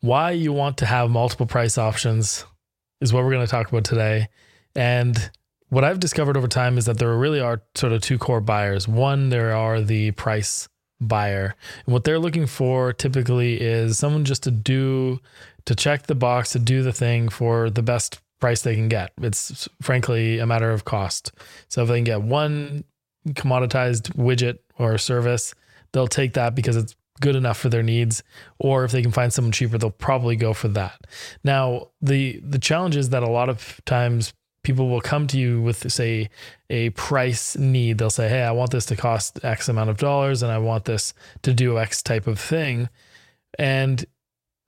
why you want to have multiple price options is what we're going to talk about today. And what I've discovered over time is that there really are sort of two core buyers. One, there are the price buyer. And what they're looking for typically is someone just to do, to check the box, to do the thing for the best price they can get. It's frankly a matter of cost. So if they can get one commoditized widget or service, they'll take that because it's good enough for their needs or if they can find someone cheaper they'll probably go for that. Now the the challenge is that a lot of times people will come to you with say a price need. They'll say hey i want this to cost x amount of dollars and i want this to do x type of thing and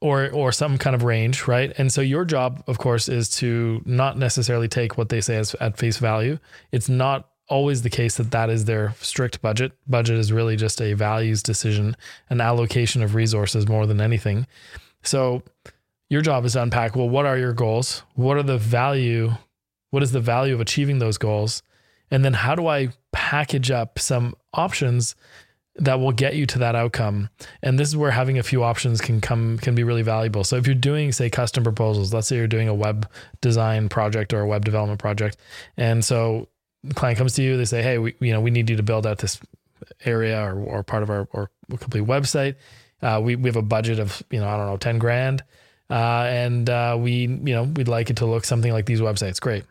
or or some kind of range right? And so your job of course is to not necessarily take what they say as at face value. It's not always the case that that is their strict budget. Budget is really just a values decision, an allocation of resources more than anything. So your job is to unpack well, what are your goals? What are the value? What is the value of achieving those goals? And then how do I package up some options that will get you to that outcome? And this is where having a few options can come can be really valuable. So if you're doing say custom proposals, let's say you're doing a web design project or a web development project, and so client comes to you, they say, "Hey, we you know we need you to build out this area or, or part of our or complete website. Uh, we we have a budget of you know I don't know ten grand, uh, and uh, we you know we'd like it to look something like these websites. Great."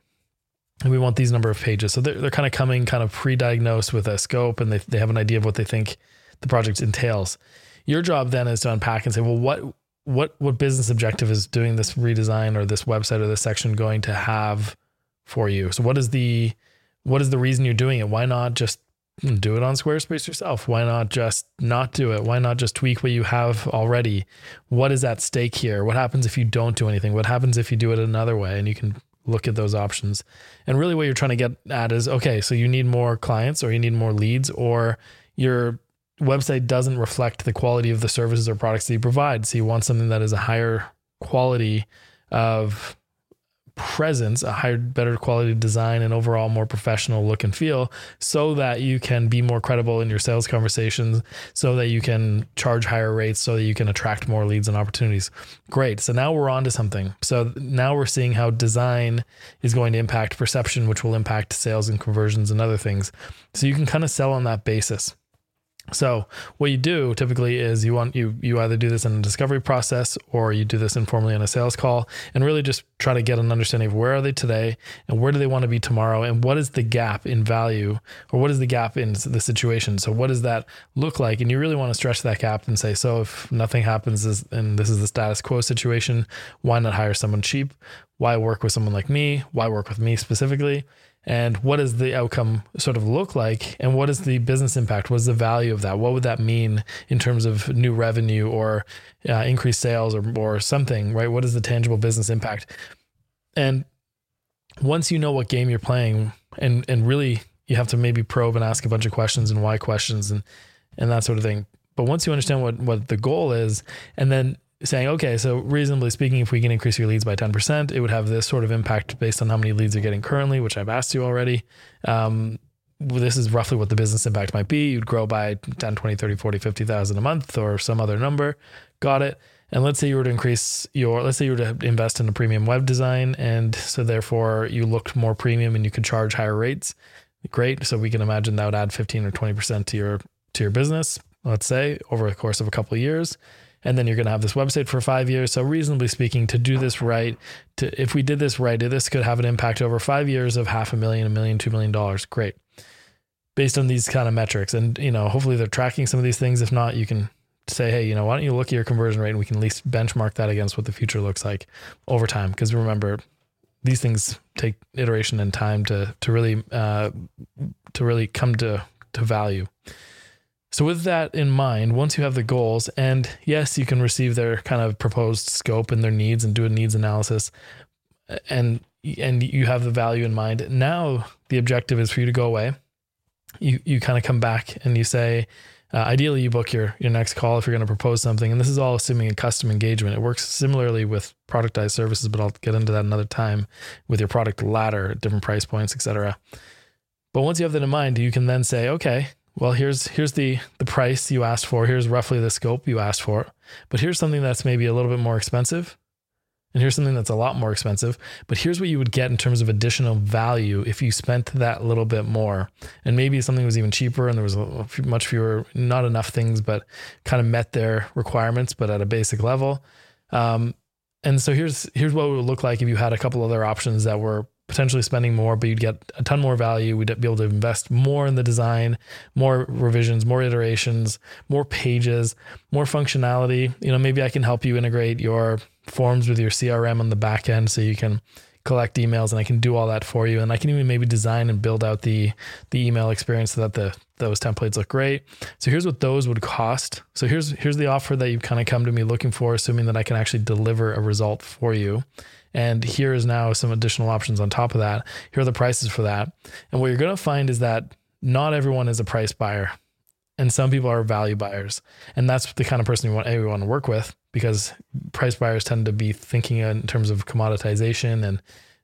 And we want these number of pages. So they're, they're kind of coming kind of pre-diagnosed with a scope and they, they have an idea of what they think the project entails. Your job then is to unpack and say, well, what what what business objective is doing this redesign or this website or this section going to have for you? So what is the what is the reason you're doing it? Why not just do it on Squarespace yourself? Why not just not do it? Why not just tweak what you have already? What is at stake here? What happens if you don't do anything? What happens if you do it another way? And you can look at those options. And really, what you're trying to get at is okay, so you need more clients or you need more leads, or your website doesn't reflect the quality of the services or products that you provide. So you want something that is a higher quality of presence, a higher, better quality design, and overall more professional look and feel, so that you can be more credible in your sales conversations, so that you can charge higher rates, so that you can attract more leads and opportunities. Great. So now we're on to something. So now we're seeing how design is going to impact perception, which will impact sales and conversions and other things. So you can kind of sell on that basis. So what you do typically is you want you you either do this in a discovery process or you do this informally in a sales call and really just try to get an understanding of where are they today and where do they want to be tomorrow and what is the gap in value or what is the gap in the situation. So what does that look like? And you really want to stretch that gap and say, so if nothing happens and this is the status quo situation, why not hire someone cheap? Why work with someone like me? Why work with me specifically? And what does the outcome sort of look like? And what is the business impact? What is the value of that? What would that mean in terms of new revenue or uh, increased sales or, or something right? What is the tangible business impact? And once you know what game you're playing and and really you have to maybe probe and ask a bunch of questions and why questions and and that sort of thing. But once you understand what what the goal is and then saying, okay, so reasonably speaking, if we can increase your leads by 10%, it would have this sort of impact based on how many leads you're getting currently, which I've asked you already. Um, this is roughly what the business impact might be. You'd grow by 10, 20, 30, 40, 50,000 a month or some other number. Got it. And let's say you were to increase your, let's say you were to invest in a premium web design. And so therefore you looked more premium and you could charge higher rates. Great. So we can imagine that would add 15 or 20% to your, to your business, let's say over the course of a couple of years and then you're going to have this website for five years. So reasonably speaking, to do this right, to if we did this right, this could have an impact over five years of half a million, a million, two million dollars. Great, based on these kind of metrics, and you know, hopefully they're tracking some of these things. If not, you can say, hey, you know, why don't you look at your conversion rate, and we can at least benchmark that against what the future looks like over time. Because remember, these things take iteration and time to to really uh, to really come to to value. So, with that in mind, once you have the goals, and yes, you can receive their kind of proposed scope and their needs and do a needs analysis, and and you have the value in mind. Now, the objective is for you to go away. You you kind of come back and you say, uh, ideally, you book your your next call if you're going to propose something, and this is all assuming a custom engagement. It works similarly with productized services, but I'll get into that another time with your product ladder, different price points, etc. But once you have that in mind, you can then say, okay, well, here's here's the the price you asked for. Here's roughly the scope you asked for. But here's something that's maybe a little bit more expensive. And here's something that's a lot more expensive. But here's what you would get in terms of additional value if you spent that little bit more. And maybe something was even cheaper and there was much fewer, not enough things, but kind of met their requirements, but at a basic level. Um, and so here's here's what it would look like if you had a couple other options that were potentially spending more, but you'd get a ton more value. We'd be able to invest more in the design, more revisions, more iterations, more pages, more functionality. You know, maybe I can help you integrate your forms with your CRM on the back end so you can collect emails and I can do all that for you. And I can even maybe design and build out the the email experience so that the those templates look great. So here's what those would cost. So here's here's the offer that you've kind of come to me looking for, assuming that I can actually deliver a result for you. And here is now some additional options on top of that. Here are the prices for that. And what you're going to find is that not everyone is a price buyer. And some people are value buyers. And that's the kind of person you want everyone to work with because price buyers tend to be thinking in terms of commoditization and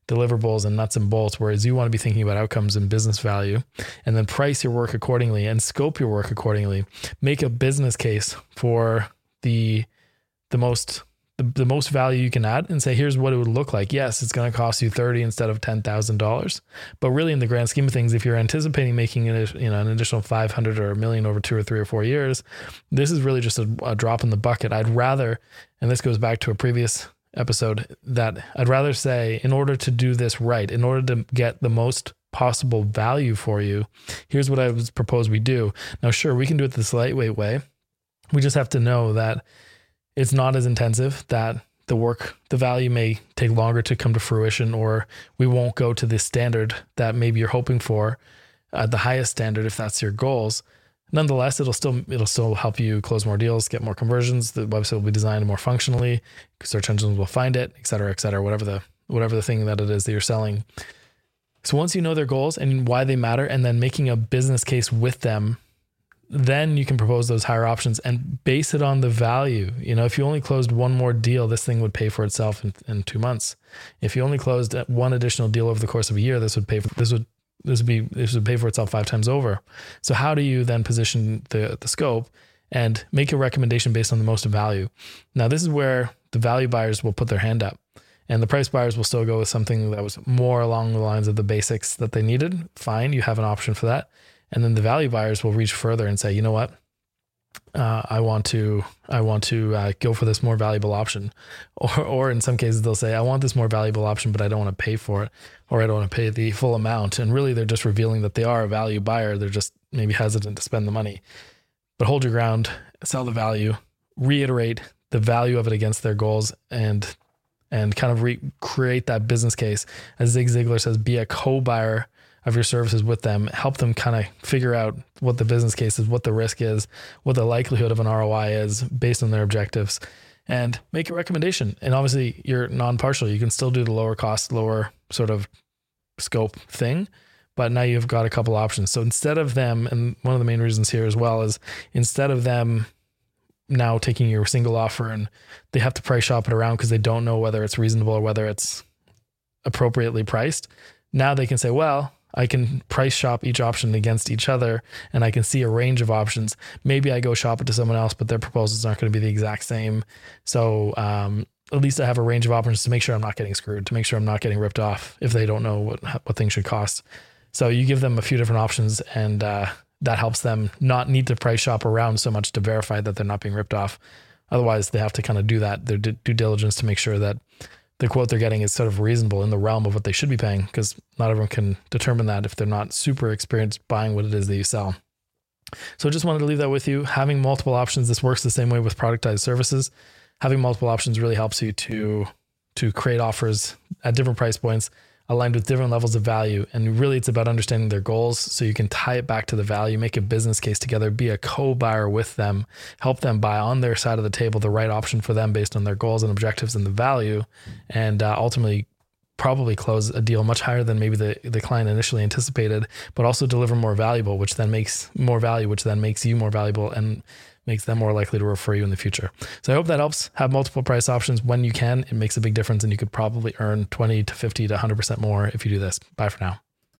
deliverables and nuts and bolts, whereas you want to be thinking about outcomes and business value, and then price your work accordingly and scope your work accordingly. Make a business case for the the most the, the most value you can add and say, here's what it would look like. Yes, it's going to cost you 30 instead of $10,000. But really in the grand scheme of things, if you're anticipating making it, you know, an additional 500 or a million over two or three or four years, this is really just a, a drop in the bucket. I'd rather, and this goes back to a previous episode that I'd rather say, in order to do this right, in order to get the most possible value for you, here's what I would propose we do. Now, sure, we can do it this lightweight way. We just have to know that it's not as intensive that the work the value may take longer to come to fruition or we won't go to the standard that maybe you're hoping for uh, the highest standard if that's your goals. Nonetheless it'll still it'll still help you close more deals get more conversions the website will be designed more functionally search engines will find it et cetera et cetera whatever the whatever the thing that it is that you're selling. So once you know their goals and why they matter and then making a business case with them then you can propose those higher options and base it on the value. You know, if you only closed one more deal, this thing would pay for itself in, in two months. If you only closed one additional deal over the course of a year, this would pay for this would this would be this would pay for itself five times over. So how do you then position the the scope and make a recommendation based on the most value? Now this is where the value buyers will put their hand up. And the price buyers will still go with something that was more along the lines of the basics that they needed. Fine, you have an option for that. And then the value buyers will reach further and say, you know what? Uh, I want to I want to uh, go for this more valuable option, or or in some cases they'll say I want this more valuable option, but I don't want to pay for it, or I don't want to pay the full amount. And really, they're just revealing that they are a value buyer. They're just maybe hesitant to spend the money. But hold your ground, sell the value, reiterate the value of it against their goals, and and kind of recreate that business case. As Zig Ziglar says, be a co-buyer of your services with them, help them kind of figure out what the business case is, what the risk is, what the likelihood of an ROI is based on their objectives, and make a recommendation. And obviously, you're non partial. You can still do the lower cost, lower sort of scope thing, but now you've got a couple options. So instead of them, and one of the main reasons here as well is instead of them now taking your single offer and they have to price shop it around because they don't know whether it's reasonable or whether it's appropriately priced. Now they can say, well, I can price shop each option against each other and I can see a range of options. Maybe I go shop it to someone else, but their proposals aren't going to be the exact same. So um, at least I have a range of options to make sure I'm not getting screwed, to make sure I'm not getting ripped off if they don't know what, what things should cost. So you give them a few different options and uh, that helps them not need to price shop around so much to verify that they're not being ripped off. Otherwise, they have to kind of do that, their due diligence to make sure that the quote they're getting is sort of reasonable in the realm of what they should be paying because not everyone can determine that if they're not super experienced buying what it is that you sell. So I just wanted to leave that with you. Having multiple options, this works the same way with productized services. Having multiple options really helps you to to create offers at different price points aligned with different levels of value. And really, it's about understanding their goals so you can tie it back to the value, make a business case together, be a co buyer with them, help them buy on their side of the table the right option for them based on their goals and objectives and the value, and uh, ultimately probably close a deal much higher than maybe the, the client initially anticipated, but also deliver more valuable, which then makes more value, which then makes you more valuable and makes them more likely to refer you in the future. So I hope that helps. Have multiple price options when you can. It makes a big difference and you could probably earn 20 to 50 to 100% more if you do this. Bye for now.